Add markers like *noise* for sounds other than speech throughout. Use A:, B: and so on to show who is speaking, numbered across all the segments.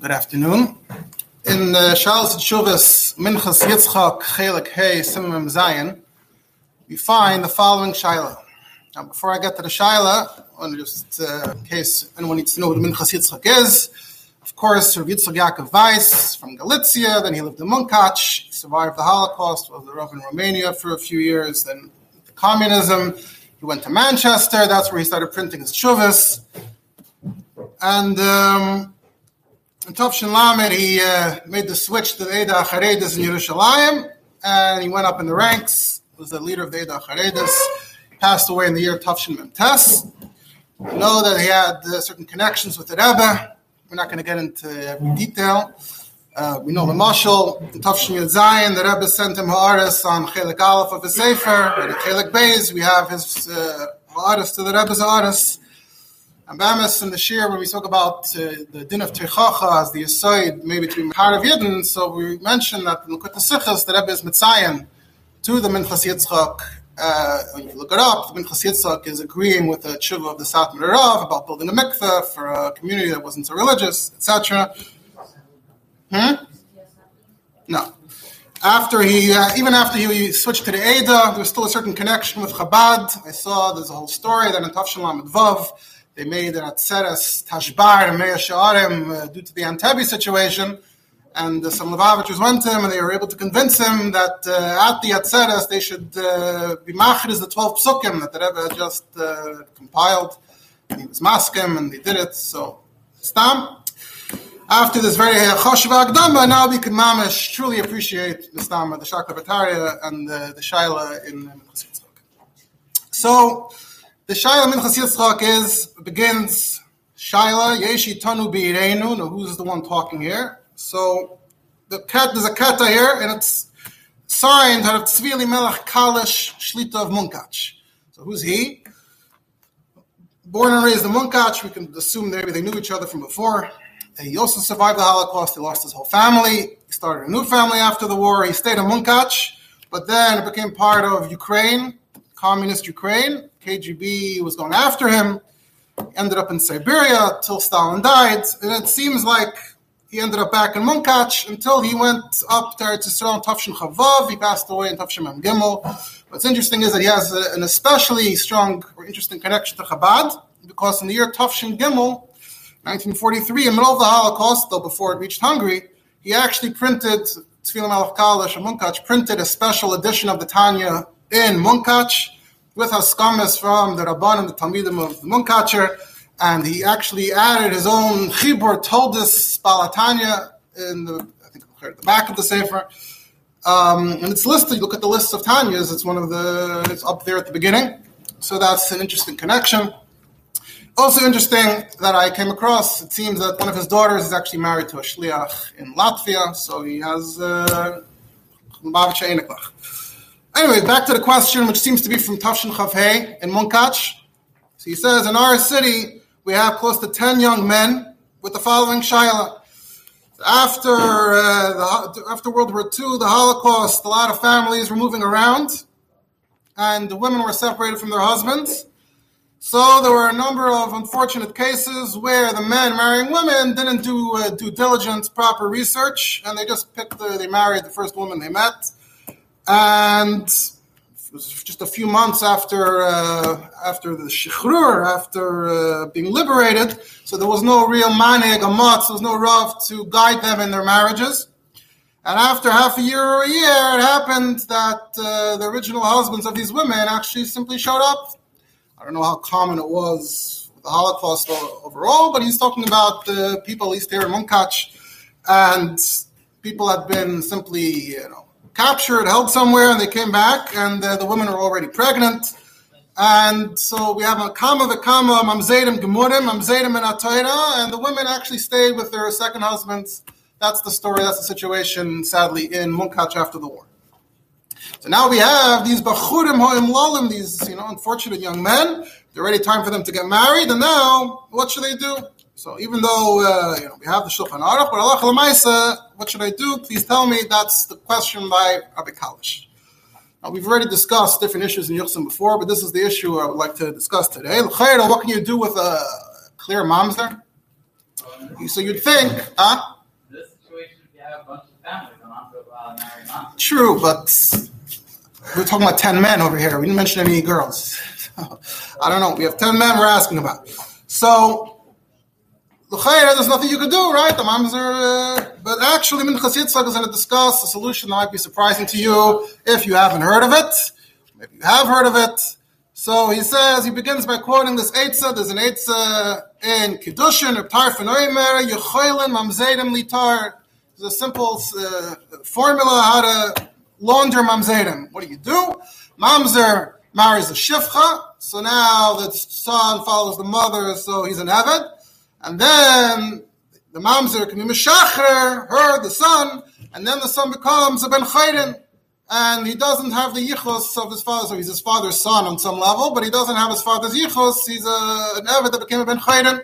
A: Good afternoon. In uh, Charles Chuvas Minchas Yitzchak Chelik Hey Simim Zion, we find the following Shaila. Now, before I get to the Shaila, I want to just, uh, in case anyone needs to know who Minchas Yitzchak is, of course, Rav Yitzchak Yaakov Weiss from Galicia, then he lived in Munkach, survived the Holocaust, was the Rav in Romania for a few years, then the communism. He went to Manchester, that's where he started printing his shuvas. And um, in Topshin Lamed, he uh, made the switch to the Eda Acharedis in Yerushalayim, and he went up in the ranks, was the leader of the Eda Acharedis, passed away in the year Topshin Memtes. We know that he had uh, certain connections with the Rebbe. We're not going to get into every detail. Uh, we know the Mashal, in Zion, the Rebbe sent him Ha'aris on Chelik Aleph of his Sefer, in Chelik Beis, we have his uh, Ha'aris to the Rebbe's Ha'aris. And Bamas in the Shir, when we talk about uh, the din of Techacha as the aside, maybe to between Harav Yidden, so we mentioned that in Likkutei Sichos, the Rebbe is Mitzayan to the Minchas Yitzchak. Uh, when you look it up, the Minchas Yitzchak is agreeing with the Tshuva of the Satmar Rav about building a mikveh for a community that wasn't so religious, etc. Hmm? No. After he, uh, even after he switched to the Eda, there was still a certain connection with Chabad. I saw there's a whole story that in Tafshan Lamed Vav, they made an Atzeres Tashbar and Meah She'arim uh, due to the Entebbe situation. And uh, some Lubavitchers went to him and they were able to convince him that uh, at the Atzeres they should uh, be machris the 12 psukim that the Rebbe just uh, compiled. And he was maskim and they did it. So, Stam. After this very choshev agdama, now we can mamish truly appreciate the Stam, the Shakla Bataria and the, the Shaila in uh, Minchas Yitzchak. So, the Shaila Minchas Yitzchak is, begins, Shaila, Yeshi Tanu Beirenu, now who's the one talking here? So, the cat, there's a kata here, and it's signed of Tzvili Melech Kalish Shlita of Munkach. So, who's he? Born and raised in Munkach, we can assume maybe they knew each other from before. He also survived the Holocaust. He lost his whole family. He started a new family after the war. He stayed in Munkach, but then it became part of Ukraine, communist Ukraine. KGB was going after him. He ended up in Siberia till Stalin died. And it seems like he ended up back in Munkach until he went up there to Israel in Tafshin Chavav. He passed away in Tafshin Mem Gimel. What's interesting is that he has an especially strong or interesting connection to Chabad because in the year Tafshin Gimel, 1943, in the middle of the Holocaust, though before it reached Hungary, he actually printed, Tzvila Malach Kalish and Munkach printed a special edition of the Tanya in Munkach with Haskamas from the Rabban and the Talmidim of the Munkacher, and he actually added his own Chibur Toldis Balatanya in the, I think, the back of the Sefer. Um, and it's listed, you look at the list of Tanyas, it's one of the, it's up there at the beginning. So that's an interesting connection. Also interesting that I came across, it seems that one of his daughters is actually married to a shliach in Latvia, so he has uh, Anyway, back to the question, which seems to be from Tafshin Chavhei in Munkach. So he says, in our city, we have close to 10 young men with the following shaila. After, uh, the, after World War II, the Holocaust, a lot of families were moving around, and the women were separated from their husbands. So there were a number of unfortunate cases where the men marrying women didn't do uh, due diligence, proper research, and they just picked the, they married the first woman they met, and it was just a few months after uh, after the shichrur, after uh, being liberated. So there was no real manig, amatz, there was no rav to guide them in their marriages. And after half a year or a year, it happened that uh, the original husbands of these women actually simply showed up I don't know how common it was the Holocaust overall, but he's talking about the people, at least here in Munkach, and people had been simply, you know, captured, held somewhere, and they came back, and the women were already pregnant. And so we have a kama v'kama mamzedim gemurim, mamzedim and atoira, and the women actually stayed with their second husbands. That's the story. That's the situation, sadly, in Munkach after the war. So now we have these bachurim ha'imlalim, these you know unfortunate young men. They're ready time for them to get married, and now what should they do? So even though uh, you know we have the Shulchan Aruch, but Allah what should I do? Please tell me. That's the question by Rabbi Kalish. Now, we've already discussed different issues in Yuchsim before, but this is the issue I would like to discuss today. What can you do with a clear mamzer? So you'd think, huh?
B: This situation, if you have a bunch of families, I'm not so glad married not.
A: True, but we're talking about 10 men over here. We didn't mention any girls. *laughs* I don't know. We have 10 men we're asking about. So, there's nothing you could do, right? The mamzer, uh, but actually, Minchas Yitzchak is going to discuss a solution that might be surprising to you if you haven't heard of it. Maybe you have heard of it. So he says, he begins by quoting this Eitzah. There's an Eitzah in Kiddushin, or Tarfin Oimer, Yechoylin Mamzedim Litar. There's a simple uh, formula how to launder Mamzedim. What do you do? Mamzer marries a Shifcha, so now the son follows the mother, so he's an Eved. And then the mamzer can be Meshacher, her, the son, and then the son becomes a Ben Chayrin. And he doesn't have the yichus of his father, so he's his father's son on some level, but he doesn't have his father's yichus. He's a, an Eved that became a Ben Chayrin.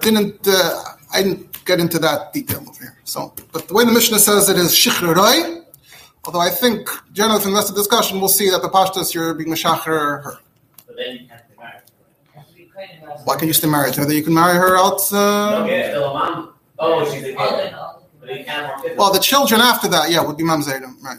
A: Didn't uh, I didn't get into that detail over here. So, but the way the Mishnah says it is shichroi. Although I think generally from the rest of the discussion we'll see that the pashtas you're being meshacher her.
B: But then you can't be married.
A: Why can you stay married to her? That you can marry her out. Uh,
B: Okay, still a mom. Oh, she's a kid. But you can't have more kids.
A: well, the children after that, yeah, would be mamzedim, right?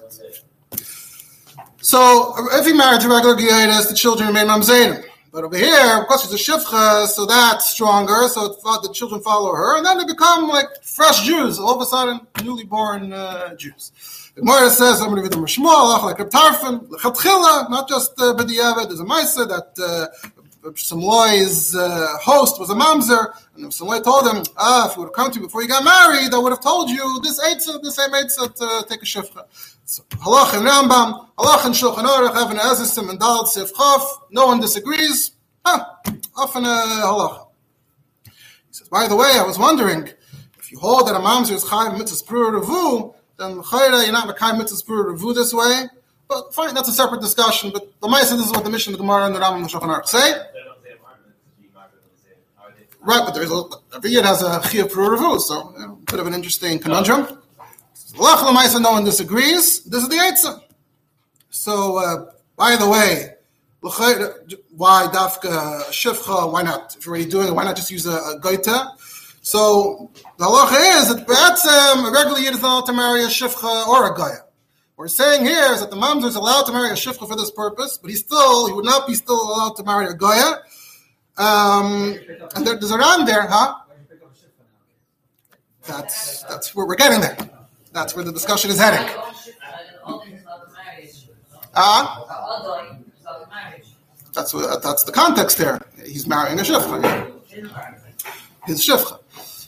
A: So if he married to regular Giyadis, the children remain mamzedim. But over here, because she's a shivcha, so that's stronger. So the children follow her, and then they become like fresh Jews. All of a sudden, newly born uh, Jews. The Gemara says, "I'm going to read the Mishmol, like Tarfon, lechatchila, not just uh, b'diavad." There's a ma'aser that uh, Samloi's uh, host was a mamzer, and Samloi told him, "Ah, if you would have come to me before you got married, I would have told you this eitzah, the same eitzah to take a shivcha." So, halach and Rambam, halach and Shulchan Aruch, Evan Ezesim and Dalad Sif No one disagrees. Huh, often a halach. He says, by the way, I was wondering if you hold that a mamzer is chayiv mitzvah sprur revu, then chayra you're not chayiv mitzvah sprur revu this way. But fine, that's a separate discussion. But the Ma'aseh, this is what the mission of the Gemara and the Rambam and the Shulchan Aruch say.
B: They don't say apartment, because you might be able to say, are they?
A: Right, but there's a, year has a sprur revu, so know, bit of an interesting conundrum. Lach l'maisa, no one disagrees. This is the Eitzah. So, uh, by the way, why dafka shivcha? Why not? If you're already doing it, why not just use a, a goita? So the halacha is that be'etzem, a regular yid is allowed to marry a shivcha or a goya. What we're saying here is that the mamzer is allowed to marry a shivcha for this purpose, but he still he would not be still allowed to marry a goya. Um, and there, there's a ran there, huh? That's that's where we're getting there. That's where the discussion is heading. Ah, that's what, that's the context there. He's marrying a shifcha. His shifcha.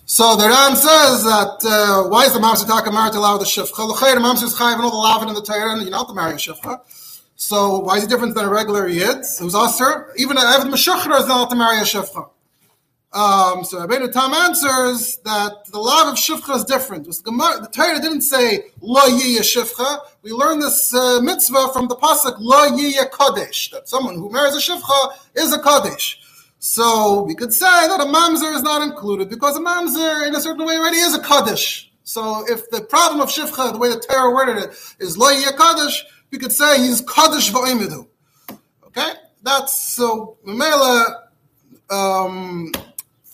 A: So the Ran says that uh, why is the Mamsa Taka married to allow the shifcha? The Mamsa is chayiv and all the lavin in the Torah, and you're not to marry a shifcha. So why is he different than a regular yid who's usher? Even an Eved Meshachra is not allowed to marry a shifcha. Um, so Rabbeinu Tam answers that the law of shifcha is different. The, Torah didn't say lo yiyah shifcha. We learn this uh, mitzvah from the pasuk lo yiyah kodesh. That someone who marries a shifcha is a kodesh. So we could say that a mamzer is not included because a mamzer, in a certain way, already is a kaddish. So if the problem of shifcha, the way the Torah worded it, is lo yiyah kaddish, we could say he's kaddish v'oimidu. Okay, that's so. Memela, um,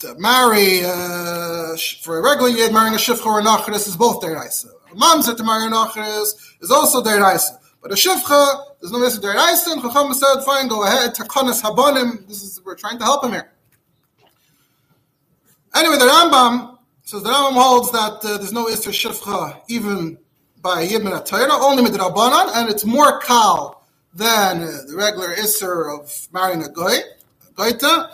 A: to marry uh, for a regular yid, marrying a shifcha or a nachris is both deraisa. A mamzer to marry a nachris is also deraisa. But a shifcha, there's no mitzvah deraisa, and Chacham said, fine, go ahead, takonis habonim. This is we're trying to help him here. Anyway, the Rambam says the Rambam holds that uh, there's no Isser Shifcha even by Yid Min Torah, only Midrabanan, and it's more kal than uh, the regular Isser of marrying a goy, a goita.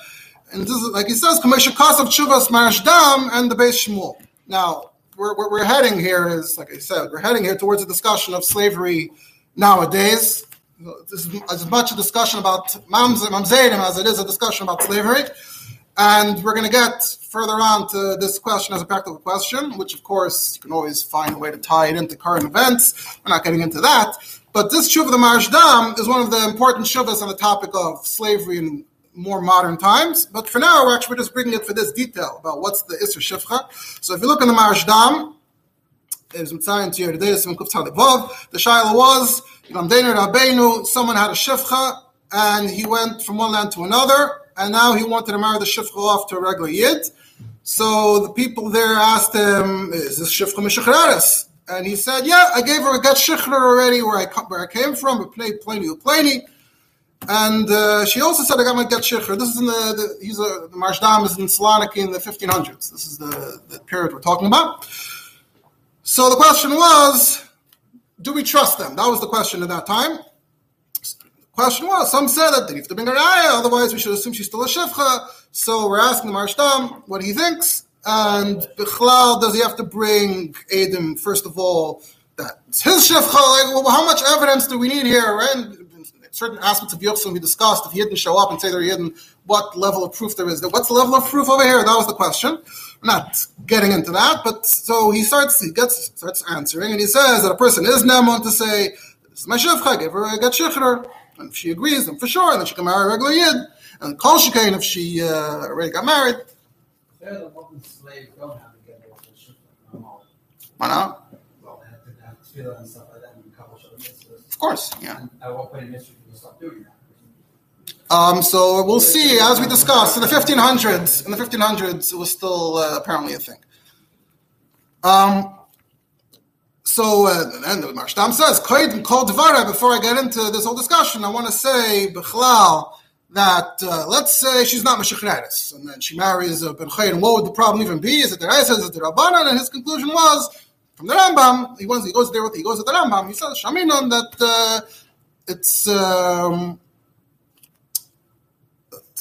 A: And this is, like he says, Kamesha of Chuvas Marash Dam and the Beis Shmuel. Now, where, where we're heading here is, like I said, we're heading here towards a discussion of slavery nowadays. This is as much a discussion about mamzer, mamzerim as it is a discussion about slavery. And we're going to get further on to this question as a practical question, which of course you can always find a way to tie it into current events. We're not getting into that. But this Shuv of the Marshdam is one of the important Shuvas on the topic of slavery in more modern times. But for now, we're actually just bringing it for this detail about what's the Isser Shifcha. So if you look in the Marshdam, is Mitzayin to Yeridayas and Kufta Vav. The Shaila was, someone had a Shifcha, and he went from one land to another, and now he wanted to marry the Shifcha off to a regular Yid. So the people there asked him, is this Shifcha Meshachreres? And he said, yeah, I gave her a get Shichrer already where I, where I came from, but played Pliny Pliny. And uh, she also said, I got my get Shichrer. This is in the, the he's a, the Marshdam is in Saloniki in the 1500s. This is the, the period we're talking about. So the question was, do we trust them? That was the question at that time. Question was, some said that they have to bring raya, otherwise we should assume she's still a shivcha. So we're asking the Marshdam what he thinks. And Bichlal, does he have to bring Adam, first of all, that it's his shivcha? Like, well, how much evidence do we need here? Right? certain aspects of Yochsel we discussed, if he didn't show up and say they're Yidden, what level of proof there is. What's the level of proof over here? That was the question. Not getting into that, but so he starts, he gets, starts answering, and he says that a person is Nemon to say, this is my Shivcha, give her a get Shichrer. And if she agrees, then for sure, then she can marry a regular Yid. And Kol Shekain, if she uh, already got married.
B: They're the woman slaves don't have to get their shifra.
A: Why not?
B: Well, they have to have tefillah and stuff like that and a couple of.
A: Course, yeah.
B: At what point in history do you stop doing that?
A: Um, so we'll see as we discussed in the 1500s. In the 1500s, it was still uh, apparently a thing. Um, so uh, and the Marshdam says, "Koyd called Devara." Before I get into this whole discussion, I want to say Bechlal that uh, let's say she's not Meshachreres, and then she marries a Ben Chayr, and what would the problem even be? Is it the Reis? Is it the Rabbanan? And his conclusion was from the Rambam. He wants he goes there with he goes to the Rambam. He says Shaminon that uh, it's. Um, uh,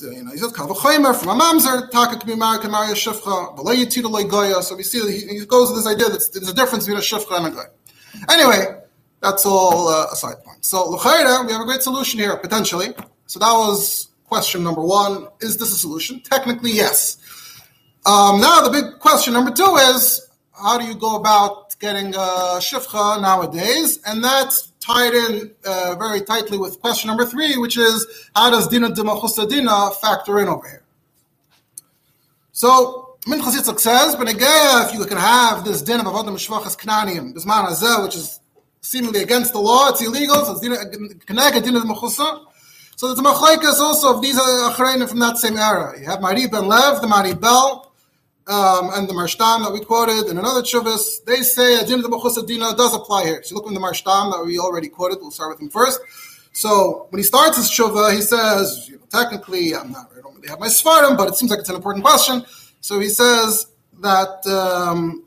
A: you know, he says Kalvachomer from a mamzer, Taka can be married, can marry a shifcha, Belay Yitira Lay Goya. So we see that he, he goes with this idea that there's a difference between a shifcha and a goy. Anyway, that's all uh, a side point. So L'chayra, we have a great solution here, potentially. So that was question number one. Is this a solution? Technically, yes. Um, now the big question number two is, how do you go about getting a shifcha nowadays? And that's tied in uh, very tightly with question number three, which is how does dina de dina factor in over here? So Minchas Yitzchak says, but again, if you can have this din of avodim shvachas knaniim, this man hazeh, which is seemingly against the law, it's illegal. So dina dina de So the machlekes also of these achreinim from that same era. You have Mari ben Lev, the Mari Bel, um, and the Marshdam that we quoted and another chuvas, they say Adin the Dina does apply here. So look in the Marshdam that we already quoted. We'll start with him first. So when he starts his tshuva, he says, you know, technically, I'm not, I don't really have my svarim, but it seems like it's an important question. So he says that um,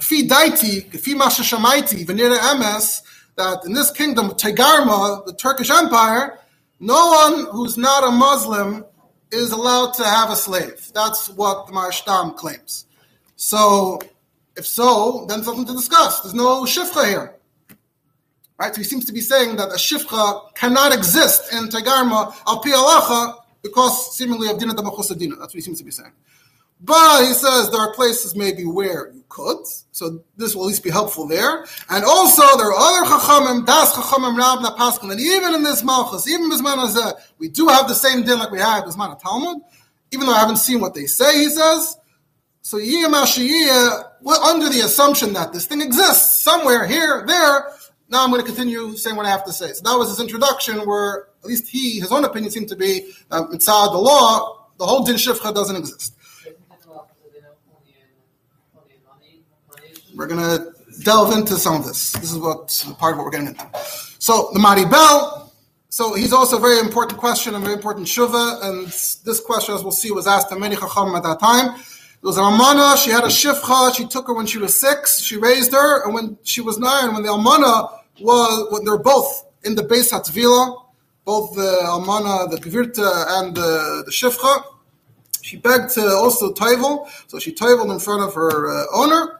A: fi daiti, fi mashashamaiti, venira emes, that in this kingdom, Tegarma, the Turkish Empire, no one who's not a Muslim is allowed to have a slave. That's what the Marshdam claims. So, if so, then something to discuss. There's no shifcha here. Right? So he seems to be saying that a shifcha cannot exist in Tagarma al pi because seemingly of dina dina. That's what he seems to be saying. But he says there are places maybe where you could, so this will at least be helpful there. And also there are other chachamim, das chachamim rabna paskin, and even in this malchus, even bisman hazeh, we do have the same din like we had bisman Talmud, even though I haven't seen what they say. He says. So yiyah we're under the assumption that this thing exists somewhere here, there. Now I'm going to continue saying what I have to say. So that was his introduction, where at least he, his own opinion seemed to be um, that mitzad the law, the whole din shifcha doesn't exist. We're going to delve into some of this. This is what part of what we're getting into. So the Mari Bell, so he's also a very important question, a very important shuva, and this question, as we'll see, was asked to many chacham at that time. It was a Almana, she had a shifcha, she took her when she was six, she raised her, and when she was nine, when the Almana was, when they're both in the Beis Hatvila, both the Almana, the Kvirta, and the, the Shifcha, she begged to also taivel, so she taiveled in front of her uh, owner,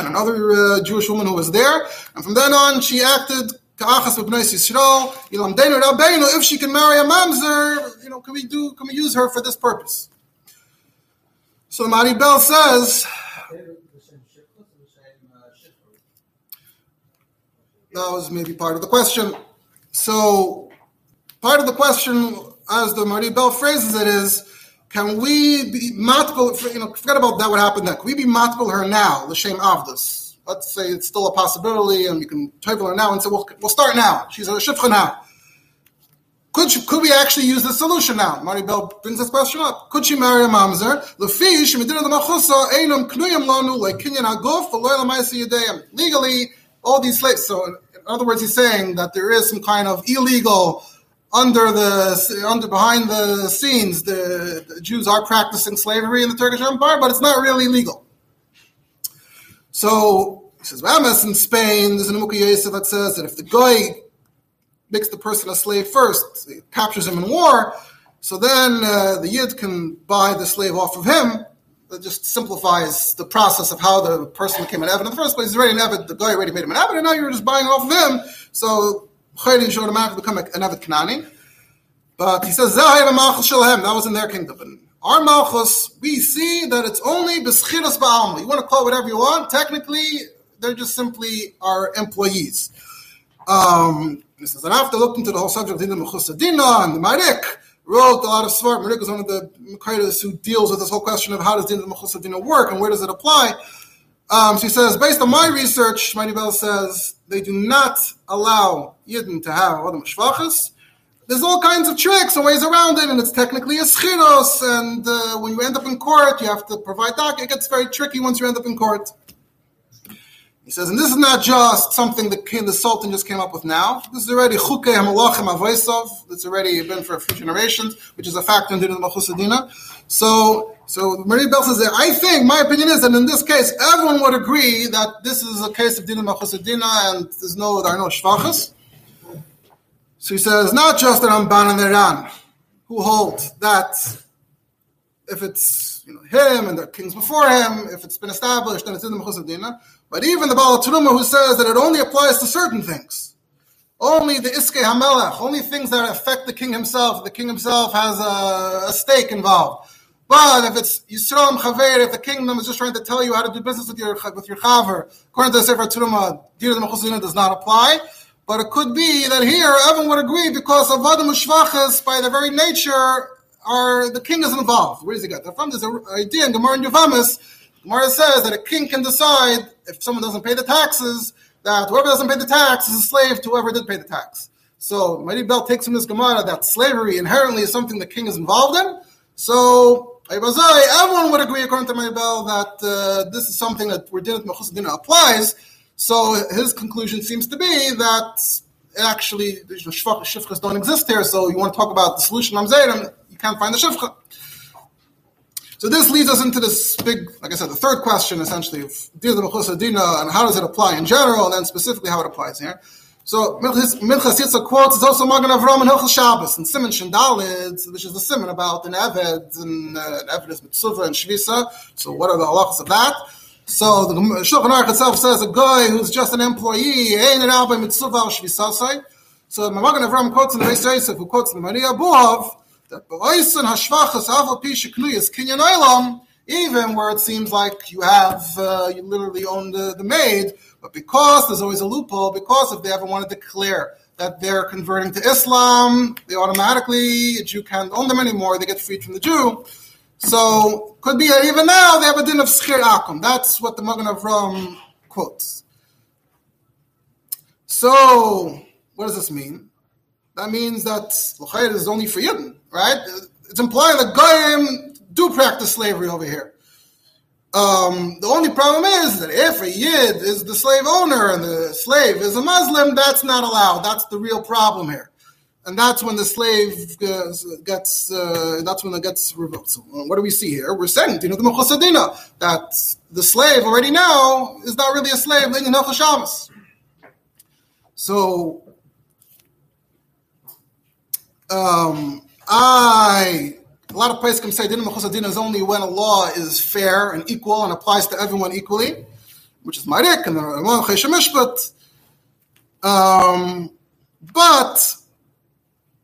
A: and another uh, Jewish woman who was there. And from then on, she acted. If she can marry a mamzer, you know, can we do? Can we use her for this purpose? So Mari Bel says. That was maybe part of the question. So, part of the question, as the Mari Bel phrases it, is can we be matbel? You know, forget about that. What happened then? Can we be matbel her now? L'shem avdus. let's say it's still a possibility, and you can table her now and say, well, we'll start now. She's a shifcha now. Could, she, could we actually use the solution now? Maribel brings this question up. Could she marry a mamzer? Legally, all these slaves. So, in other words, he's saying that there is some kind of illegal under the under behind the scenes. The, the Jews are practicing slavery in the Turkish Empire, but it's not really legal. So he says, Ramas in Spain, there's an Mukhi that says that if the guy makes the person a slave first, captures him in war, so then uh, the Yid can buy the slave off of him. That just simplifies the process of how the person became an Evan in the first place. He's already an Evan, the guy already made him an Evan, and now you're just buying off of him. So Chayrin should automatically become an Evan Kanani. But he says, That was in their kingdom. And our Malchus, we see that it's only Beschiras Ba'alma. You want to call whatever you want. Technically, they're just simply our employees. Um, he says, and after looking into the whole subject of Dinah Mechusadina and the Marik, wrote a lot of smart. Marik is one of the Makaidas who deals with this whole question of how does Dinah Mechusadina work and where does it apply. Um, so he says, based on my research, Mari Bell says, they do not allow Yidden to have other Shvachas. There's all kinds of tricks and ways around it, and it's technically a schiros, and uh, when you end up in court, you have to provide doc. It gets very tricky once you end up in court. He says, and this is not just something that the Sultan just came up with now. This is already chukei hamalachim avoisov. It's already been for a few generations, which is a fact in the Malchusadina. So, so Mari Bell says that I think my opinion is that in this case, everyone would agree that this is a case of Dina Malchusadina and there's no there are no shvachas. So he says, not just the Ramban and the Ran, who hold that if it's you know, him and the kings before him, if it's been established, then it's in the Malchusadina. But even the Baal Teruma who says that it only applies to certain things. Only the Iske Hamelech, only things that affect the king himself. The king himself has a, a stake involved. But if it's Yisrael Chaver, if the kingdom is just trying to tell you how to do business with your with your Chaver, according to the Sefer Teruma, Dir the does not apply. But it could be that here everyone would agree because of Adam Shvachas, by their very nature, are the king is involved. Where does he get that from? There's an idea in Gemara and Yavamis Gemara says that a king can decide if someone doesn't pay the taxes that whoever doesn't pay the tax is a slave to whoever did pay the tax. So Mari Bell takes from this Gemara that slavery inherently is something the king is involved in. So everyone would agree, according to Mari Bell, that uh, this is something that we're dealing with applies. So his conclusion seems to be that actually the shifchas don't exist here. So you want to talk about the solution? I'm saying you can't find the shifcha. So this leads us into this big, like I said, the third question essentially of Dina and how does it apply in general, and then specifically how it applies here. So Minchas Yitzchak quotes is also Magen Avram and Hilchas Shabbos and Simon Shendalid, which is the Simon about an Eved and uh, Eved is Mitzvah and Shvisa. So what are the halachas of that? So the Shulchan Aruch itself says a guy who's just an employee, ain't an Alba Mitzvah or Shvisa. So Magen Avram quotes in the Beis Yosef, who quotes in the Maria Buhov, that Ba'oisin Hashvachas Aval Pisha Knuyas Kinyan even where it seems like you have, uh, you literally own the, the maid, but because there's always a loophole, because if they ever want to declare that they're converting to Islam, they automatically, a Jew can't own them anymore, they get freed from the Jew. So, could be that even now they have a din of Schir Akum. That's what the Magen Avram quotes. So, what does this mean? That means that L'chayr is only for Yidden right? It's implying that Goyim do practice slavery over here. Um, the only problem is that if a Yid is the slave owner and the slave is a Muslim, that's not allowed. That's the real problem here. And that's when the slave gets, uh, that's when it gets revoked. So what do we see here? We're saying, you know, the Mechosadina, that the slave already now is not really a slave, So, um, I a lot of places can say din din is only when a law is fair and equal and applies to everyone equally, which is Marik and the. Um, but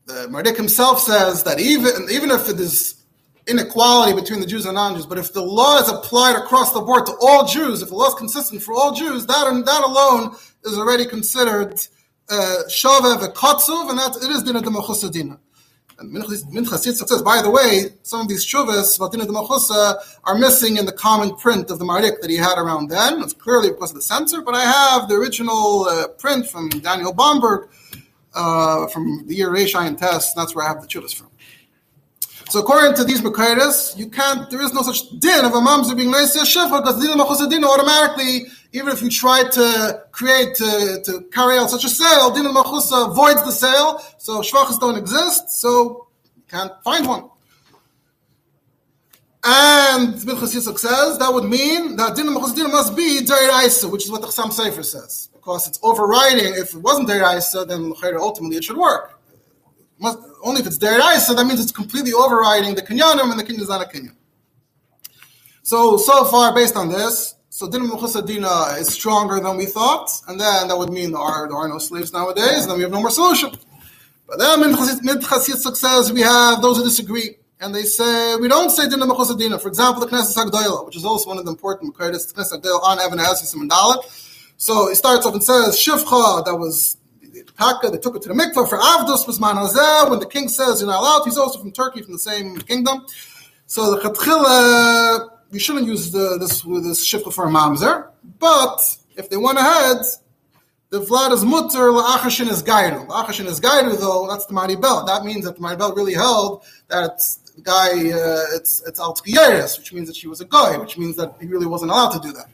A: the Marik himself says that even even if it is inequality between the Jews and non-Jews, but if the law is applied across the board to all Jews, if the law is consistent for all Jews, that that alone is already considered uh, shava v'kotzuv, and that it is din of And Minchas Yitzchak says, by the way, some of these shuvas, Latina de Machusa, are missing in the common print of the Marik that he had around then. It's clearly because of the censor, but I have the original uh, print from Daniel Bomberg uh, from the year test. That's where I have the chuvas from. So according to these Makaitis, you can't, there is no such din of a mamzer being nice shifra because din din automatically, even if you try to create, to, to carry out such a sale, din of avoids the sale, so shvachas don't exist, so you can't find one. And Minchas Yitzchak says that would mean that din din must be Deir Isa, which is what the Chassam Sefer says. Because it's overriding, if it wasn't Deir then ultimately it should work must, only if it's deraisa, that means it's completely overriding the kinyanim, and the kinyan is not a kinyan. So, so far, based on this, so din dina is stronger than we thought, and then that would mean there are, there are no slaves nowadays, and then we have no more solution. But then Minchas Yitzchak says we have those who disagree, and they say we don't say din dina. For example, the Knesset Hagdoila, which is also one of the important Makaitis, the Knesset Hagdoila on Evan Hasim and Dalit. So it starts off and says Shivcha, that was Taka, they took it to the mikvah for Avdus was Manazeh. When the king says you're not allowed, he's also from Turkey, from the same kingdom. So the Chatchila, we shouldn't use the, this with this shifta for a mamzer. But if they went ahead, the Vlad is mutter, la'achashin is gairu. La'achashin is gairu, though, that's the Maribel. That means that the Maribel really held that the guy, uh, it's it's al which means that she was a guy, which means that he really wasn't allowed to do that.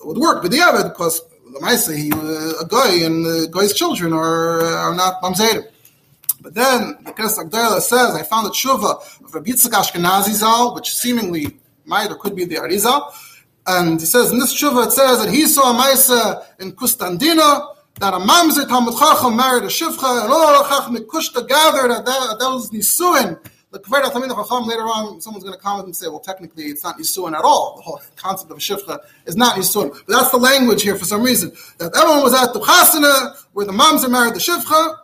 A: It would work, but the other, because Lamaisa, he uh, a guy, and the guy's children are are not mamzerim. But then the Knesset says, I found a tshuva of Rabbi Yitzchak Ashkenazi Zal, which seemingly might or could be the Arizal. And he says, in this tshuva, it says that he saw a Maisa in Kustandina, that a mamzer Talmud Chacham married a Shivcha, and all Chacham Kushta gathered at that, that was Nisuin, the Chacham, later on, someone's going to comment and say, well, technically, it's not Yisuan at all. The whole concept of Shifcha is not Yisuan. But that's the language here for some reason. That everyone was at the Chasana, where the moms are married the Shifcha.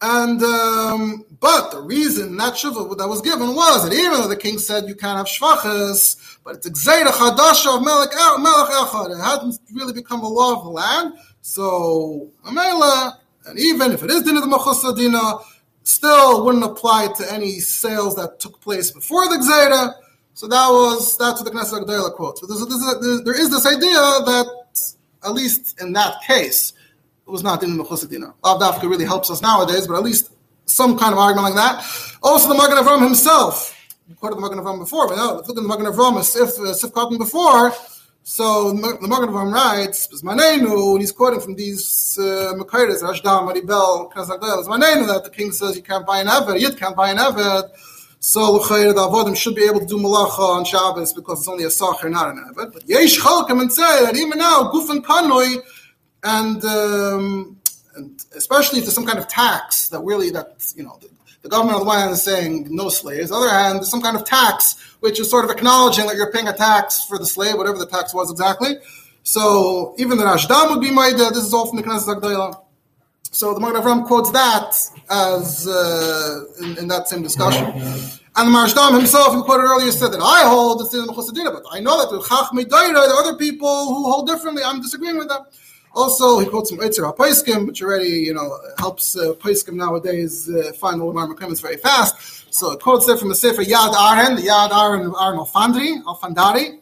A: And, um, but the reason that Shifcha that was given was that even though the king said you can't have Shvachas, but it's a Gzeira Chadasha of Melech, Echad. It hasn't really become a law of the land. So, Amela, and even if it is Dinah the Machusadina, still wouldn't apply to any sales that took place before the Gzeira. So that was that's what the Knesset Agdala quotes. But there's, there is this idea that at least in that case, it was not in the Mechusadina. Lav really helps us nowadays, but at least some kind of argument like that. Also, the Magen Avram himself, quoted the Magen Avram before, but no, look at the Magen Avram, Sif, Sif Cotton before, so the Magen Avram writes, "Manenu," and he's quoting from these uh, Rashdam, Maribel, Kazakdel. Manenu that the king says you can't buy an Eved, Yid can't buy an Eved. So L'chayr, the Avodim should be able to do Malacha on Shabbos because it's only a Sacher, not an Eved. But Yesh Chalkim and say that even now, Guf and Kanoi, um, and especially if there's some kind of tax that really, that, you know, the, the government on the one hand is saying no slaves, on the other hand, there's some kind of tax which is sort of acknowledging that you're paying a tax for the slave, whatever the tax was exactly. So even the Rashdam would be made. This is all from the Knesset Agdayla. So the Magen Avram quotes that as uh, in, in, that same discussion. And the Marshdam himself, who quoted earlier, said that I hold the Sin but I know that the Chachmei there are other people who hold differently. I'm disagreeing with them. Also, he quotes from Eitzer HaPoiskim, which already, you know, helps uh, Poiskim nowadays uh, find all of our Mekimos very fast. So it quotes there from the Sefer Yad Aren, the Yad Aren of Aaron Alfandri, Alfandari,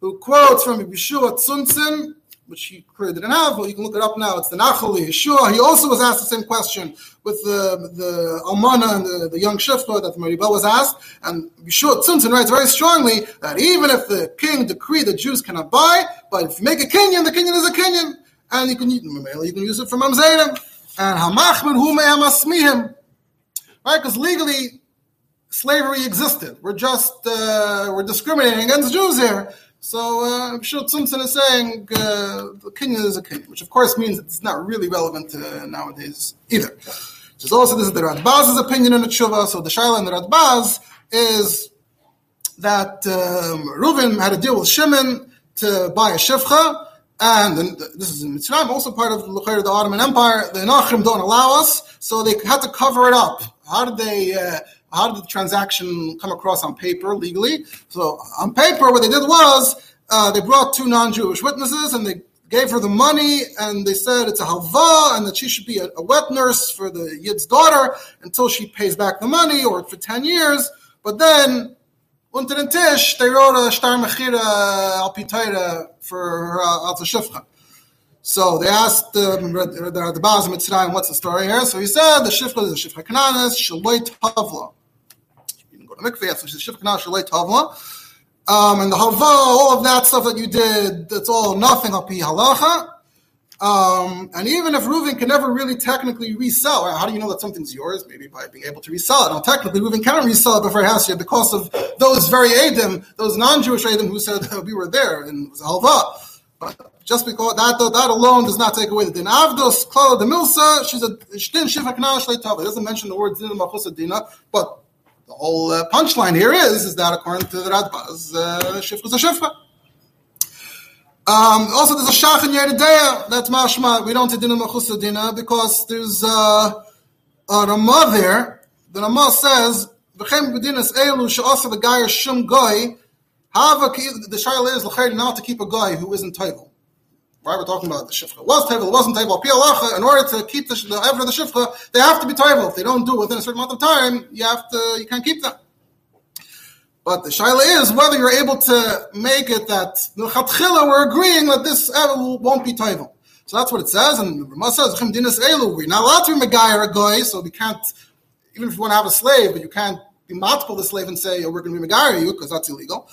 A: who quotes from Yeshua Tzuntzin, which he didn't have, but you can look it up now. It's the Nachali Yeshua. He also was asked the same question with the the Almana and the, the young Shifta that Maribel was asked. And Yeshua Tzuntzin writes very strongly that even if the king decreed that Jews cannot buy, but if you make a Kenyan, the Kenyan is a Kenyan. And you can, you can use it for Mamzerim. And Hamachmin Hu Me'amasmihim. Right? Because legally, slavery existed. We're just, uh, we're discriminating against Jews here. So uh, I'm sure Tzuntzin is saying uh, the is a Kenyan, which of course means it's not really relevant uh, nowadays either. There's also this is the Radbaz's opinion in the Tshuva. So the Shaila in the Radbaz is that um, Reuven had a deal with Shimon to buy a Shivcha, and this is in Mitzrayim, also part of the Ottoman Empire. The Nachrim don't allow us, so they had to cover it up. How did they? Uh, how did the transaction come across on paper legally? So on paper, what they did was uh, they brought two non-Jewish witnesses and they gave her the money, and they said it's a halva, and that she should be a, a wet nurse for the yid's daughter until she pays back the money, or for ten years. But then, unter den Tisch, they wrote a star mechira al pitaira for uh, al shifcha. So they asked the the, the Baz Mitzrayim, what's the story here? So he said the shifcha is a shifcha kananis shaloi tavla. Mikveh, so she's shifcha kananis shaloi tavla. Um, and the halva, all of that stuff that you did, that's all nothing up halacha. Um, and even if Reuven can never really technically resell, how do you know that something's yours? Maybe by being able to resell it. Now, technically, Reuven cannot resell it before it has to because of those very Adam, those non-Jewish Adam who said *laughs* we were there and it was halva. But just because that that alone does not take away the din. Avdos Klara de Milsa, she's a shtin shifa knal It doesn't mention the word din machusa dina, but the whole uh, punchline here is is that according to the Radbaz, uh, is a shifra. Um, also, there's a shach in Yeridea that's mashma. We don't say dinah machusa dinah because there's uh, a Ramah there. The Ramah says, "V'chem b'dinas elu guy shum goy." Have the shaila is l'chayr not to keep a guy who isn't table. Why we're talking about the shifcha. Was table, wasn't table. In order to keep the the ever the shifcha, they have to be table. If they don't do it within a certain amount of time, you have to you can't keep them. But the shaila is whether you're able to make it that the chatchila we're agreeing that this won't be table. So that's what it says, and Ramah says dinas elu. We're not allowed to be a guy, so we can't. Even if you want to have a slave, but you can't be multiple the slave and say, oh, we're going to be megayer you because that's illegal.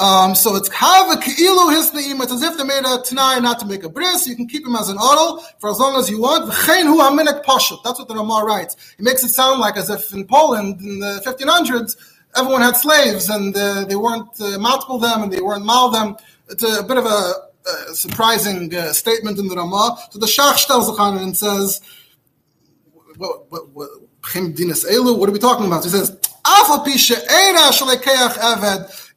A: Um, so it's kava keilu hisnaim. It's as if they made a tanai not to make a bris. You can keep him as an oral for as long as you want. Aminek. That's what the Ramah writes. He makes it sound like as if in Poland in the 1500s everyone had slaves and uh, they weren't uh, multiple them and they weren't mal them. It's a, a bit of a, a surprising uh, statement in the Ramah. So the Shach tells the and says, what, what, what, what are we talking about? He says,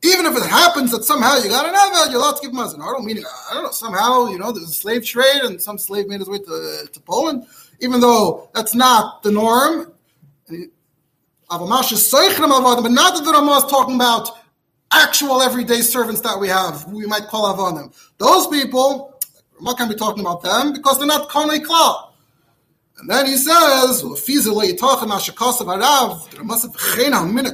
A: even if it happens that somehow you got an Eved, you're allowed to keep him as an Ardel, meaning, I don't know, somehow, you know, there's a slave trade and some slave made his way to, to Poland, even though that's not the norm. But not that the Ramah is talking about actual everyday servants that we have, we might call Avonim. Those people, Ramah can't be talking about them because they're not Konei Klal. And then he says, What minik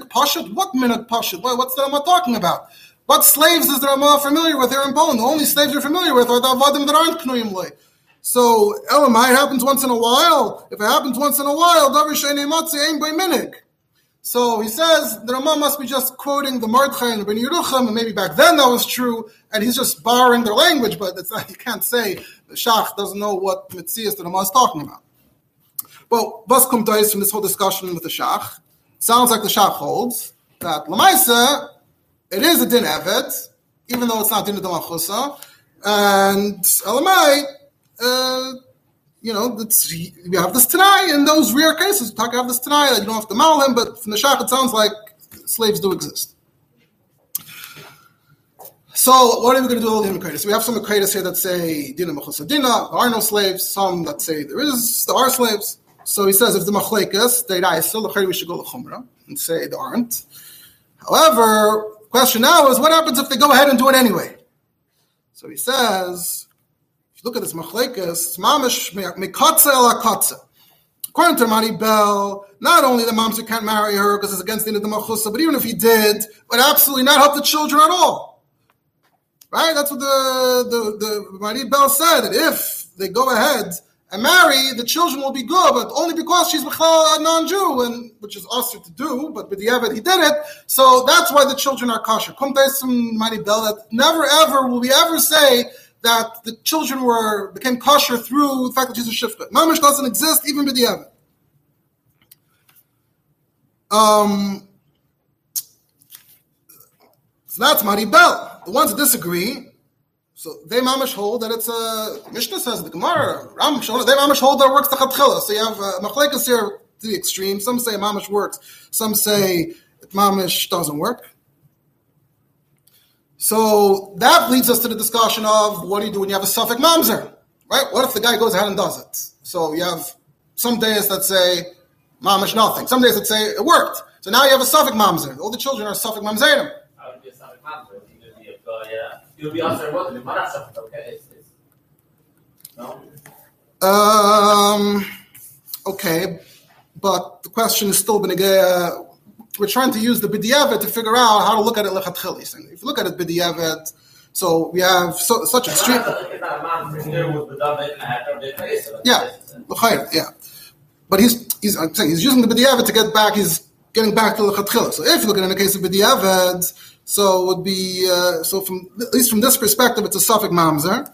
A: pashut? What's the Rama talking about? What slaves is the Rama familiar with here in Poland? The only slaves you're familiar with are the Avadim that aren't Knuyim Le. So, Elamai happens once in a while. If it happens once in a while. So he says the Rama must be just quoting the Mordechai and Ben Yerucham, and maybe back then that was true, and he's just borrowing their language, but it's not, you can't say the Shach doesn't know what Mitzias the Rama is talking about. Well, kommt da from this whole discussion with the Shach? Sounds like the Shach holds that Lamaisa, it is a din evet, even though it's not din Damachusa, and Elamai, uh, you know, we have this Tanai in those rare cases. Talk about this Tanai that you don't have to mal him, but from the Shach it sounds like slaves do exist. So what are we going to do with all the Makaitis? We have some Makaitis here that say Dina Machusa Dina, there are no slaves, some that say there is, there are slaves. So he says if the machlekas they die still the we should go to chumrah and say they aren't. However, question now is what happens if they go ahead and do it anyway? So he says, if you look at this machlekas, mamish mikatza el. According to Mari Bell, not only the mamzer can't marry her because it's against the end of the machusa, but even if he did, would absolutely not help the children at all. Right? That's what the the, the Mari Bell said. That if they go ahead and marry, the children will be good, but only because she's a non-Jew, and which is also to do, but with the Evid he did it, so that's why the children are kosher. that never ever will we ever say that the children were became kosher through the fact that she's a shifta. Mamish doesn't exist even with the Evid. Um, so that's Mari Bell. The ones that disagree so they mamish hold that it's a Mishnah says the Gemara. Ram they mamish hold that works the chatchila. So you have uh, here to the extreme. Some say mamish works. Some say mamish doesn't work. So that leads us to the discussion of what do you do when you have a suffix mamzer, right? What if the guy goes ahead and does it? So you have some days that say mamish nothing. Some days that say it worked. So now you have a suffix mamzer. All the children are suffix mamzerim.
B: How would be a suffix mamzer? Would be a, yeah you'll be answering what the Gemara okay? It's, it's, No?
A: Um, okay, but the question is still benegaya. We're trying to use the b'diavad to figure out how to look at it lechatchili. If you look at it b'diavad, so we have so, such extreme. Yeah, yeah. But he's he's I'm saying he's using the b'diavad to get back. He's getting back to lechatchila. So if you look at it in the case of b'diavad, so would be uh, so from at least from this perspective, it's a suffix mamzer.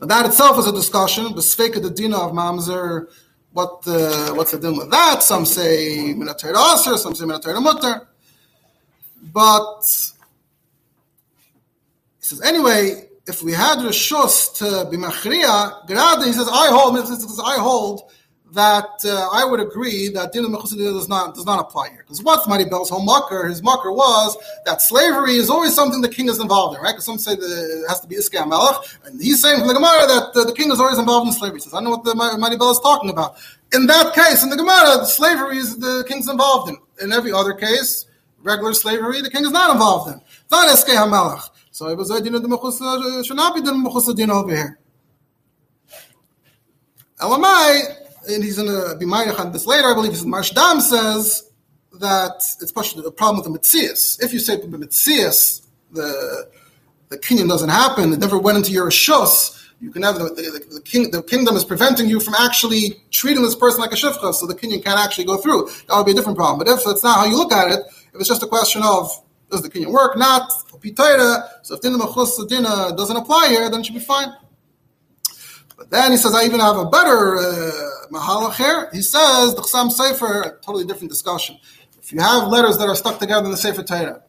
A: Now that itself is a discussion. Besfeka the dina of mamzer. What uh, what's the din with that? Some say minatar aser, some say minatar mutter. But he says anyway. If we had rishus to be machria, he says I hold. He says, I hold that uh, I would agree that din does not does not apply here. Because what's Mari Bell's whole mucker? His mucker was that slavery is always something the king is involved in, right? Because some say that it has to be Iskam Melech, and he's saying from the Gemara that uh, the king is always involved in slavery. He says, I know what the Mari Bell is talking about. In that case, in the Gemara, slavery is the king's involved in. In every other case, regular slavery, the king is not involved in. It's not Eskei HaMelech. So it was a din of the should not be din of Mechus over here. Elamai, and he's going to be Mayach on this later, I believe this Marshdam says that it's a problem with the Mitzias. If you say the Mitzias, the the kingdom doesn't happen, it never went into your shus, you can have the, the, the, king, the kingdom is preventing you from actually treating this person like a shifcha, so the kingdom can't actually go through. That would be a different problem. But if that's not how you look at it, if it's just a question of does the kingdom work, not so if dinah dina doesn't apply here, then it should be fine. But then he says, I even have a better uh, mahalach here. He says, the Chassam Sofer, a totally different discussion. If you have letters that are stuck together in the Sefer Torah,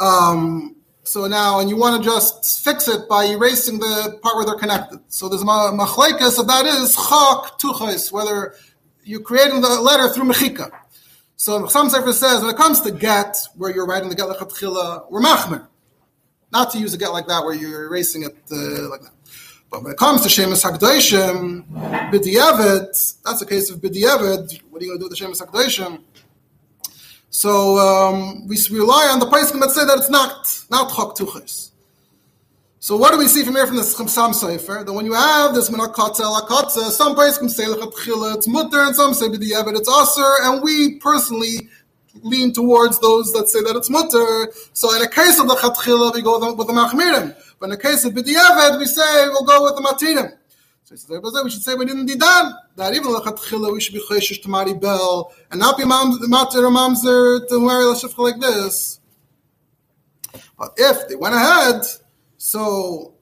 A: um, so now, and you want to just fix it by erasing the part where they're connected. So there's machlekes, so that is chak tuchais, whether you're creating the letter through mechika. So the Chassam Sofer says, when it comes to get, where you're writing the get lechatchila, we're machmer. Not to use a get like that, where you're erasing it uh, like that. But when it comes to Shemus HaKadoshim, B'di'evet, that's a case of B'di'evet. What are you going to do with the Shemus HaKadoshim? So um, we, rely on the Paiskim that say that it's not, not Chok. So what do we see from here from the Chassam Sofer? That when you have this Menakatza, Lakatza, some Paiskim say Lechatchila, it's Mutter, and some say B'di'evet, it's Aser, and we personally lean towards those that say that it's Mutter. So in a case of the Chatchila, we go with the Machmirim. But in the case of B'diavad, we say we'll go with the Matinim. So he says, we should say we didn't didan. That That even lechatchila we should be chayshish to Mari Bell and not be matir or mamzer to marry l'shifcha like this. But if they went ahead, so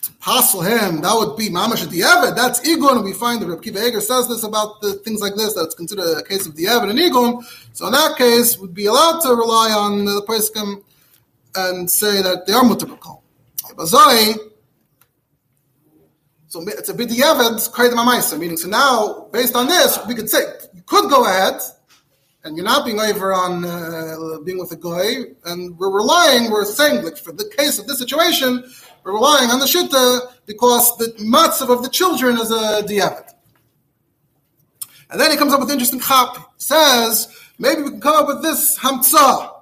A: to passel him, that would be mamash diavad. That's igun. We find the Reb Kiva Eger says this about the things like this. That's considered a case of diavad and igun. So in that case, would be allowed to rely on the poskim and say that they are mutabakal. Bazai, so it's a b'diavad kaidem amaisa, meaning so now based on this we could say you could go ahead and you're not being over on uh, being with a guy, and we're relying, we're saying like for the case of this situation, we're relying on the shitta because the matzav of the children is a diavad. And then he comes up with interesting chap. Says maybe we can come up with this hamtzah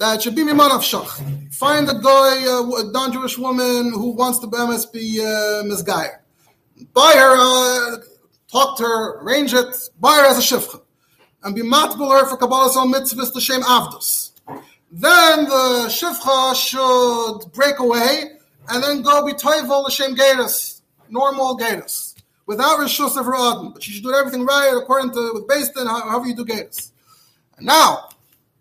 A: that should be miman of shach. Find a guy, a non-Jewish woman who wants to be uh, misguyer. Buy her, uh, talk to her, arrange it, buy her as a shifcha, and be matbul her for Kabbalah's own mitzvahs to shame avdus. Then the shifcha should break away and then go be toivel l'shem geiras, normal geiras, without rishus of her. But she should do everything right according to with based on however you do. And now,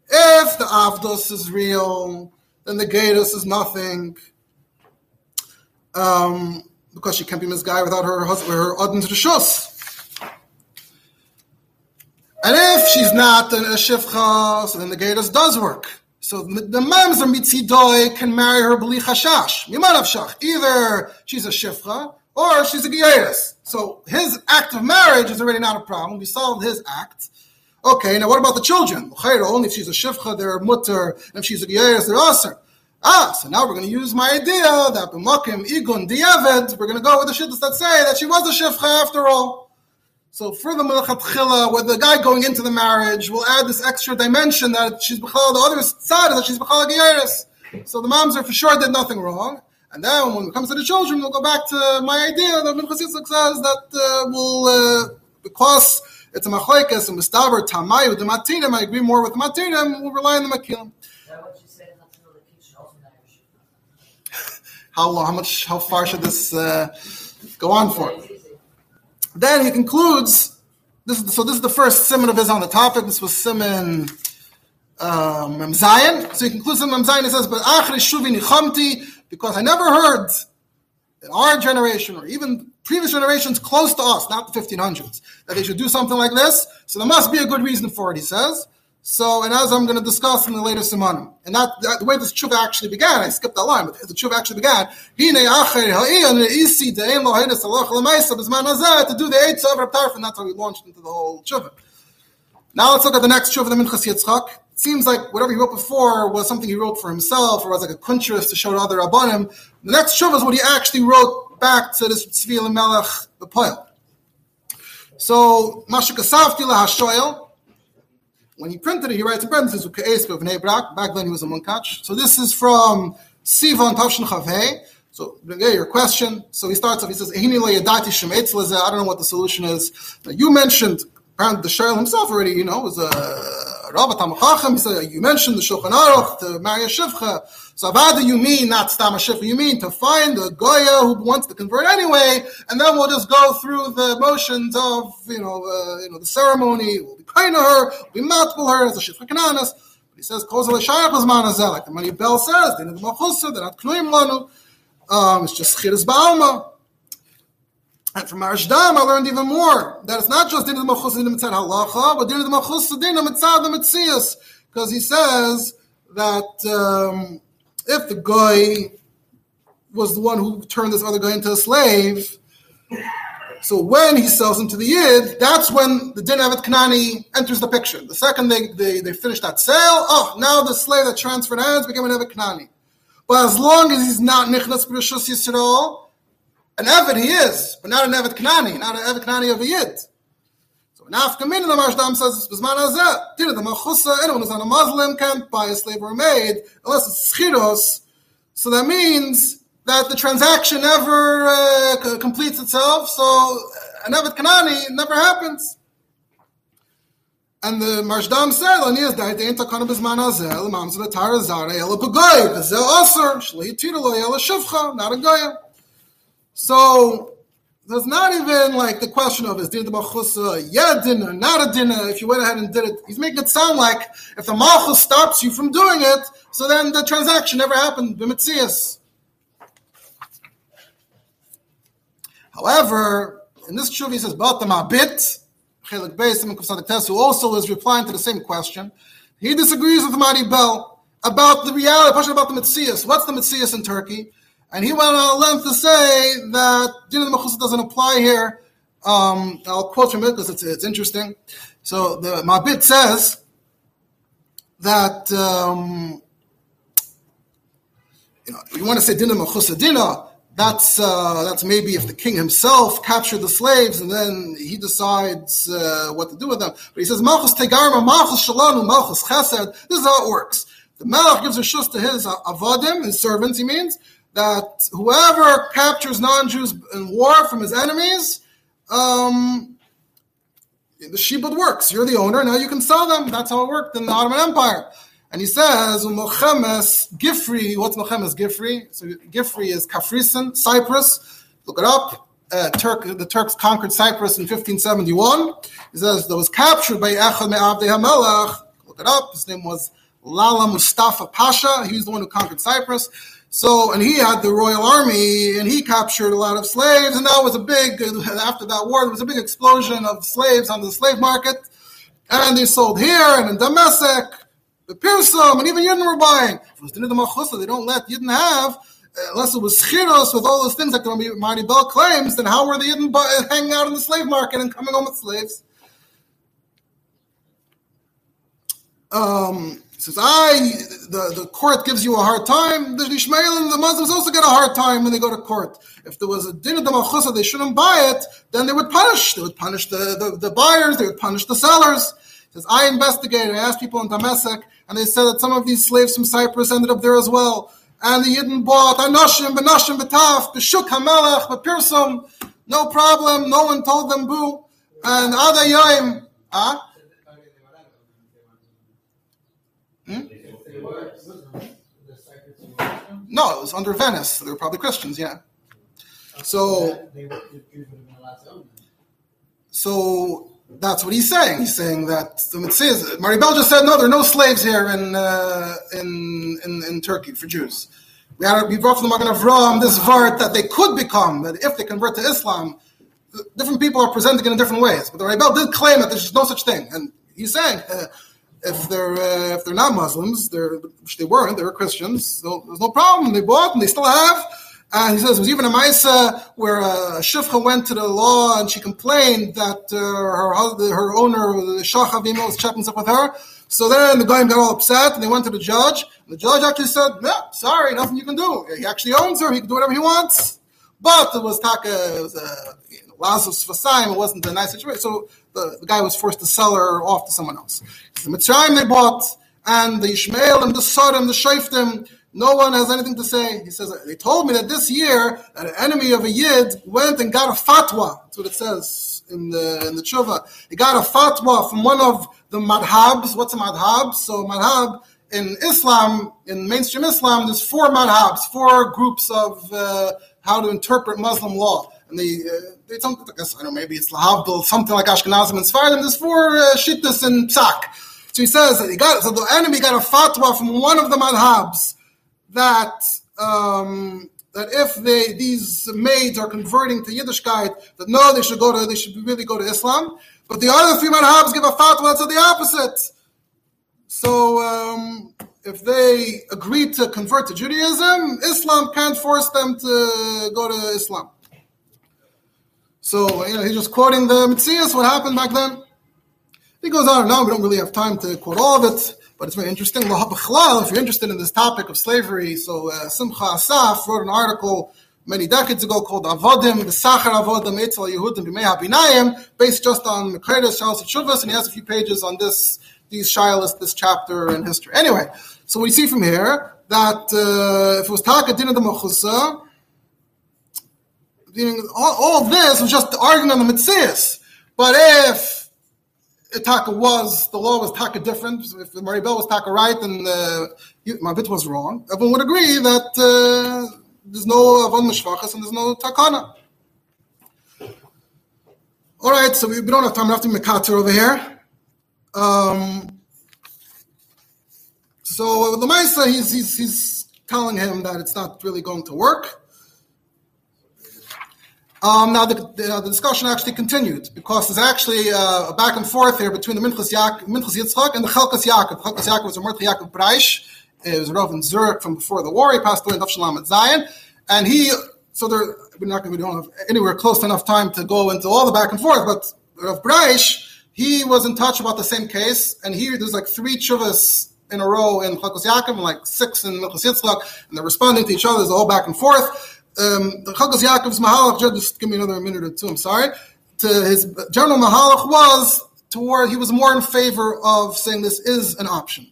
A: if the Avdos is real, then the Gatus is nothing. Um, because she can't be misguided without her husband, her Odin to the Shus. And if she's not a Shifcha, so then the Gatus does work. So the Mamzer Mitzidoi can marry her B'li Chashash. Either she's a Shifcha or she's a Gieris. So his act of marriage is already not a problem. We solved his act. Okay, now what about the children? Only if she's a shivcha, they're mutter, and if she's a giyeres, they're aser. Ah, so now we're going to use my idea that b'makim igun diavad, we're going to go with the shittas that say that she was a shivcha after all. So for the melachatchila, with the guy going into the marriage, we'll add this extra dimension that she's b'chal, the other side is that she's b'chal giyeres. So the moms are for sure did nothing wrong. And then when it comes to the children, we'll go back to my idea that Minchas says that uh, we'll, uh, because it's a machlekes a mistaber tamayu the matinim, I agree more with matinim, we'll rely on the makilim.
C: Is that what you said? Not to know the king should also marry Shifra. *laughs*
A: How long, how much, how far should this uh, go on for? Then he concludes. This is so. This is the first simon of his on the topic. This was simon um, Mem. So he concludes in Mem. He says, "But achri shuvi nichamti," because I never heard in our generation or even previous generations close to us, not the 1500s, that they should do something like this. So there must be a good reason for it. He says. So, and as I'm going to discuss in the later simanim, and that, that the way this tshuva actually began, I skipped that line, but the tshuva actually began. To do the eight of Reb Tarfon. That's how we launched into the whole tshuva. Now let's look at the next tshuva, the Minchas Yitzchak. It seems like whatever he wrote before was something he wrote for himself, or was like a kuntras to show to other rabbanim. The next tshuva is what he actually wrote back to this Tzvi Elimelech the poem. So, Masha Kasavti lahashoyel, when he printed it, he writes in parentheses, "Uke'es of Brak." Back then he was a munkach. So this is from Sivan Tavshin Chavhei. So yeah, your question. So he starts off. He says, "Ehini lo yadati shem eitz. I don't know what the solution is. Now, you mentioned apparently the Shail himself already. You know, was a Rav Tamachachim. He said you mentioned the Shulchan Aruch to marry a shivcha. So avada you mean not stam shivcha? You mean to find a goya who wants to convert anyway, and then we'll just go through the motions of you know uh, you know the ceremony. We'll be kind to her. We'll be matful her as a shivcha kananas. But he says kozal shayach was like the Mari Bell says. They're not machusa. They're not knuim lanu. Um, it's just chiras ba'alma. And from Arshdam, I learned even more that it's not just din of machus din mitzad halacha, but din of machus din of mitzad the because he says that um, if the guy was the one who turned this other guy into a slave, so when he sells him to the yid, that's when the din avet kanani enters the picture. The second they, they they finish that sale, oh, now the slave that transferred hands became an avet kanani. But as long as he's not nichnas b'rishus yisrael, an Evid he is, but not an Evid Kanani, not an Evid Kanani of a Yid. So an Afkamin, the Marshdam says, Bisman Hazeh, Dina the Machusa, anyone who's on a Muslim can't buy a slave or a maid unless it's Schiros. So that means that the transaction never uh, completes itself, so uh, an Evid Kanani never happens. And the Marshdam said, "Ani is that ain't takana bizman hazel, mamza the tar zare el pagoy, v'zel aser, shli titolo el shivcha, not a goya." So there's not even like the question of is din the machusa yeah dinner, not a dinner. If you went ahead and did it, he's making it sound like if the malchus stops you from doing it, so then the transaction never happened. B'mitzias. However, in this tshuva he says about the mabit, Beis, who also is replying to the same question. He disagrees with Mari Bell about the reality, question about the Mitzias. What's the Mitzias in Turkey? And he went on length to say that Din Mechusa doesn't apply here. Um, I'll quote from it because it's, it's interesting. So the Mabit says that um, you know you want to say Din Dina. That's uh, that's maybe if the king himself captured the slaves and then he decides uh, what to do with them. But he says Malchus Tegarma, Malchus Shalanu, Malchus Chesed. This is how it works. The Melech gives a shus to his avadim, his servants. He means that whoever captures non-Jews in war from his enemies, um, the shibud works. You're the owner, now you can sell them. That's how it worked in the Ottoman Empire. And he says, Mochemes Gifri, what's Mochemes Gifri? So Gifri is Kafrisen, Cyprus. Look it up. Uh, Turk, the Turks conquered Cyprus in 1571. He says that was captured by Echad Me'avdei HaMelech. Look it up. His name was Lala Mustafa Pasha. He was the one who conquered Cyprus. So, and he had the royal army, and he captured a lot of slaves, and that was a big. After that war, there was a big explosion of slaves on the slave market, and they sold here and in Damascus, the Pirsum, and even Yidden were buying. They don't let Yidden have uh, unless it was Chiros with all those things like the Mari Bell claims. Then how were the Yidden hanging out in the slave market and coming home with slaves? Um, he says, I, the, the court gives you a hard time. The Ishmael and the Muslims also get a hard time when they go to court. If there was a din of the Malchusa, they shouldn't buy it, then they would punish. They would punish the, the, the buyers, they would punish the sellers. He says, I investigated, I asked people in Damascus, and they said that some of these slaves from Cyprus ended up there as well. and the Yidden bought Anoshim, Benashim, Betaf, Beshuk HaMelech, Bepirsom, no problem, no one told them boo, and Ada Yoim, ah? Hmm? No, it was under Venice. They were probably Christians, yeah. So, so that's what he's saying. He's saying that the says Mari Bell just said no, there are no slaves here in uh, in, in in Turkey for Jews. We had we brought from the Magen Avraham this vart that they could become that if they convert to Islam, different people are presenting it in different ways. But the Mari Bell did claim that there's no such thing, and he's saying. Uh, if they're uh, if they're not Muslims, they're which they weren't, they were Christians. So there's no problem. They bought and they still have. And he says there was even a Maisa where uh, a shifcha went to the law and she complained that uh, her husband, her owner, the Shach was chatting up with her. So then the guy got all upset and they went to the judge. The judge actually said, "No, sorry, nothing you can do. He actually owns her. He can do whatever he wants." But it was taka, it was a you know, Lazarus. It wasn't a nice situation. So the, the guy was forced to sell her off to someone else. The Mitzrayim they bought, and the Ishmael and the Sodom, the Shaftim, no one has anything to say. He says, they told me that this year, that an enemy of a Yid went and got a fatwa. That's what it says in the, in the Tshuva. He got a fatwa from one of the madhabs. What's a madhab? So madhab, in Islam, in mainstream Islam, there's four madhabs, four groups of uh, how to interpret Muslim law. And they, uh, they something, I guess, I don't know, maybe it's Lahavdil, something like Ashkenazim and Sfardim. There's four uh, shittas in Psak. So he says that he got, so the enemy got a fatwa from one of the madhabs that um, that if they these maids are converting to Yiddishkeit, that no, they should go to they should really go to Islam. But the other three madhabs give a fatwa that's the opposite. So um, if they agree to convert to Judaism, Islam can't force them to go to Islam. So you know he's just quoting the Mitzias, what happened back then. He goes on and on. We don't really have time to quote all of it, but it's very interesting. If you're interested in this topic of slavery, so uh, Simcha Asaf wrote an article many decades ago called Avodim, the Sachar Avodim, Eitzel Yehudim, B'mei HaBinayim, based just on Mekredes, Shalos Shuvas, and he has a few pages on this, these shilas, this chapter in history. Anyway, so we see from here that uh, if it was Taka Din of the Mechusa, all, all this was just arguing on the Mitzias. But if Taka was, the law was Taka different. If the Mari Bell was Taka right, uh, Mabit was wrong. Everyone would agree that uh, there's no Avon Mishvachas and there's no Takana. All right, so we, we don't have time. Have to Mekater over here. Um, so the Maisa, he's, he's, he's telling him that it's not really going to work. Um, now the, the, the, discussion actually continued because there's actually uh, a back and forth here between the Minchas, Yak, Minchas Yitzchak and the Chelkas Yaakov. Chelkas Yaakov was a Mordechai Yaakov Breish. It was Rav in Zurich from before the war. He passed away in Dafshalam at Zion. And he, so there, we're not going to, don't have anywhere close to enough time to go into all the back and forth, but Rav Breish, he was in touch about the same case. And here there's like three chuvas in a row in Chelkas Yaakov and like six in Minchas Yitzchak. And they're responding to each other. There's a whole back and forth um, the Chelkas Yaakov's Mahalach, just give me another minute or two, I'm sorry. To his general Mahalach was toward, he was more in favor of saying this is an option.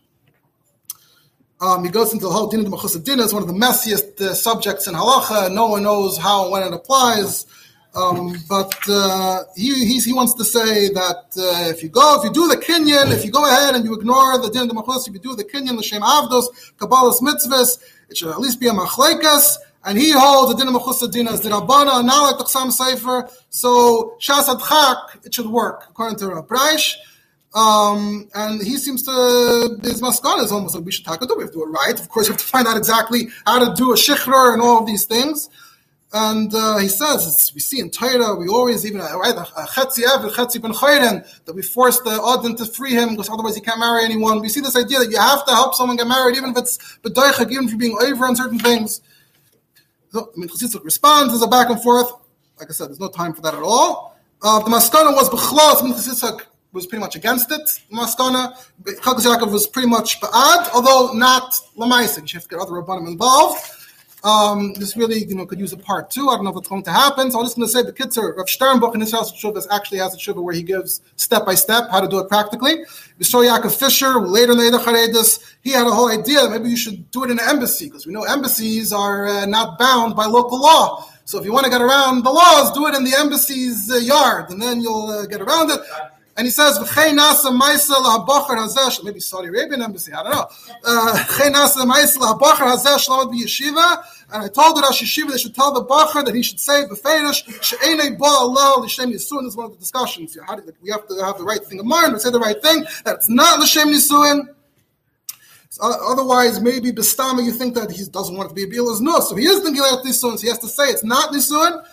A: Um, he goes into the whole din of the Mechusad Din is one of the messiest uh, subjects in halacha. No one knows how and when it applies. Um, but uh, he, he wants to say that uh, if you go, if you do the kinyan, if you go ahead and you ignore the din of the if you do the kinyan, l'shem avdos, kabbalas mitzvahs, it should at least be a machlekas. And he holds the din of as the rabbana, like the Chassam Sofer. So shas adchak, it should work according to Rav. Um, and he seems to his maskana is almost like we should talk about. We have to do it right. Of course, we have to find out exactly how to do a shichrar and all of these things. And uh, he says, we see in Torah, we always even right a chetzi ev, chetzi ben chayren, that we force the odin to free him because otherwise he can't marry anyone. We see this idea that you have to help someone get married, even if it's bedoichak, even if you're being over on certain things. So, I mean, Chassidus responds. There's a back and forth. Like I said, there's no time for that at all. Uh, the maskana was b'chlos. Chassidus was pretty much against it. Maskana. Chelkas Yaakov was pretty much ba'ad, although not lamaisik. You have to get other rabbanim involved. Um, this really, you know, could use a part two. I don't know if it's going to happen. So I'm just going to say the Kitzer Rav Sternbuch in his house of Shuvas actually has a Shuvah where he gives step by step how to do it practically. Saw Yaakov Fisher later in the Charedis. He had a whole idea that maybe you should do it in an embassy because we know embassies are uh, not bound by local law. So if you want to get around the laws, do it in the embassy's uh, yard, and then you'll uh, get around it. And he says. Maybe Saudi Arabian embassy. I don't know. Uh, "V'chei nasa ma'isa lahabacher hazeh. And I told the Rosh Yeshiva they should tell the bacher that he should say b'feidish she'enei bo Allah l'shem yisuin. is one of the discussions. Do- we have to have the right thing in mind. We say the right thing. That it's not l'shem yisuin. Otherwise, maybe Bistama, you think that he doesn't want to be a Bila's no. So he is thinking about Nisuin, so he has to say it's not Nisuin.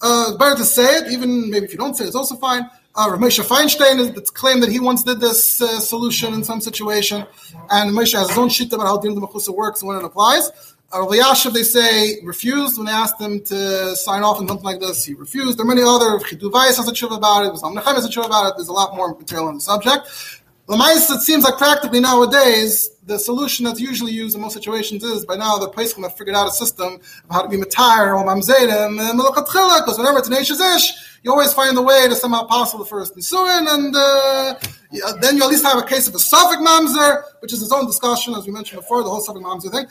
A: Uh, better to say it, even maybe if you don't say it, it's also fine. Uh, Rav Moshe Feinstein is claimed that he once did this uh, solution in some situation, and Moshe has his own shit about how Din the Mechusa works and when it applies. Uh, Rav Yashiv, they say, refused when they asked him to sign off on something like this. He refused. There are many other. Chidu Weiss has a tshuva about it. Sam Nechem has a tshuva about it. There's a lot more material on the subject. Lamais, it seems like practically nowadays, the solution that's usually used in most situations is by now the Paiskim have figured out a system of how to be Matar or Mamzedim and Melochatchila, because whenever it's an Ish, you always find a way to somehow possible first Nisuin, and uh, yeah, then you at least have a case of a Suffolk Mamzer, which is its own discussion, as we mentioned before, the whole Suffolk Mamzer thing.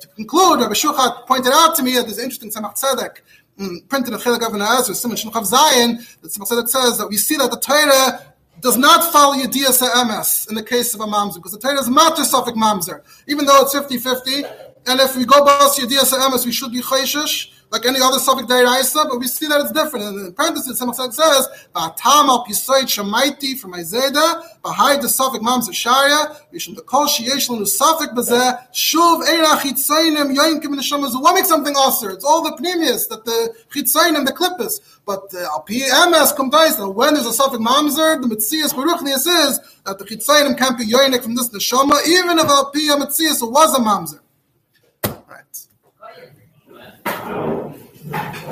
A: To conclude, Rabbi Shuchat pointed out to me that there's interesting Tzemach Tzedek mm, printed in Chilek Avon Ezra, Simon Shulchan Zion, that Tzemach Tzedek says that we see that the Torah does not follow Yediyas MS in the case of a mamzer, because the Torah is not matter Suffolk mamzer, even though it's 50-50. And if we go bus Yediyas MS, we should be chayshish, like any other Suffolk Dairaisa, but we see that it's different. And in parentheses, some says, Ba'atam al pisoid shamaiti from Isaiah, behind the Suffolk mamzer sharia, Rishon the kol sheyesh lanu Suffolk bazeh, shuv eira chitzayim yoinkim in the What makes something usher? It's all the pneumius, that the chitzayim, the clippus. But uh, al PMS comes that when there's a Suffolk mamzer, the Metzias Baruchnius is that the chitzayim can't be yoinik from this neshama, even if al P Metzias was a mamzer. Right.
C: Tired.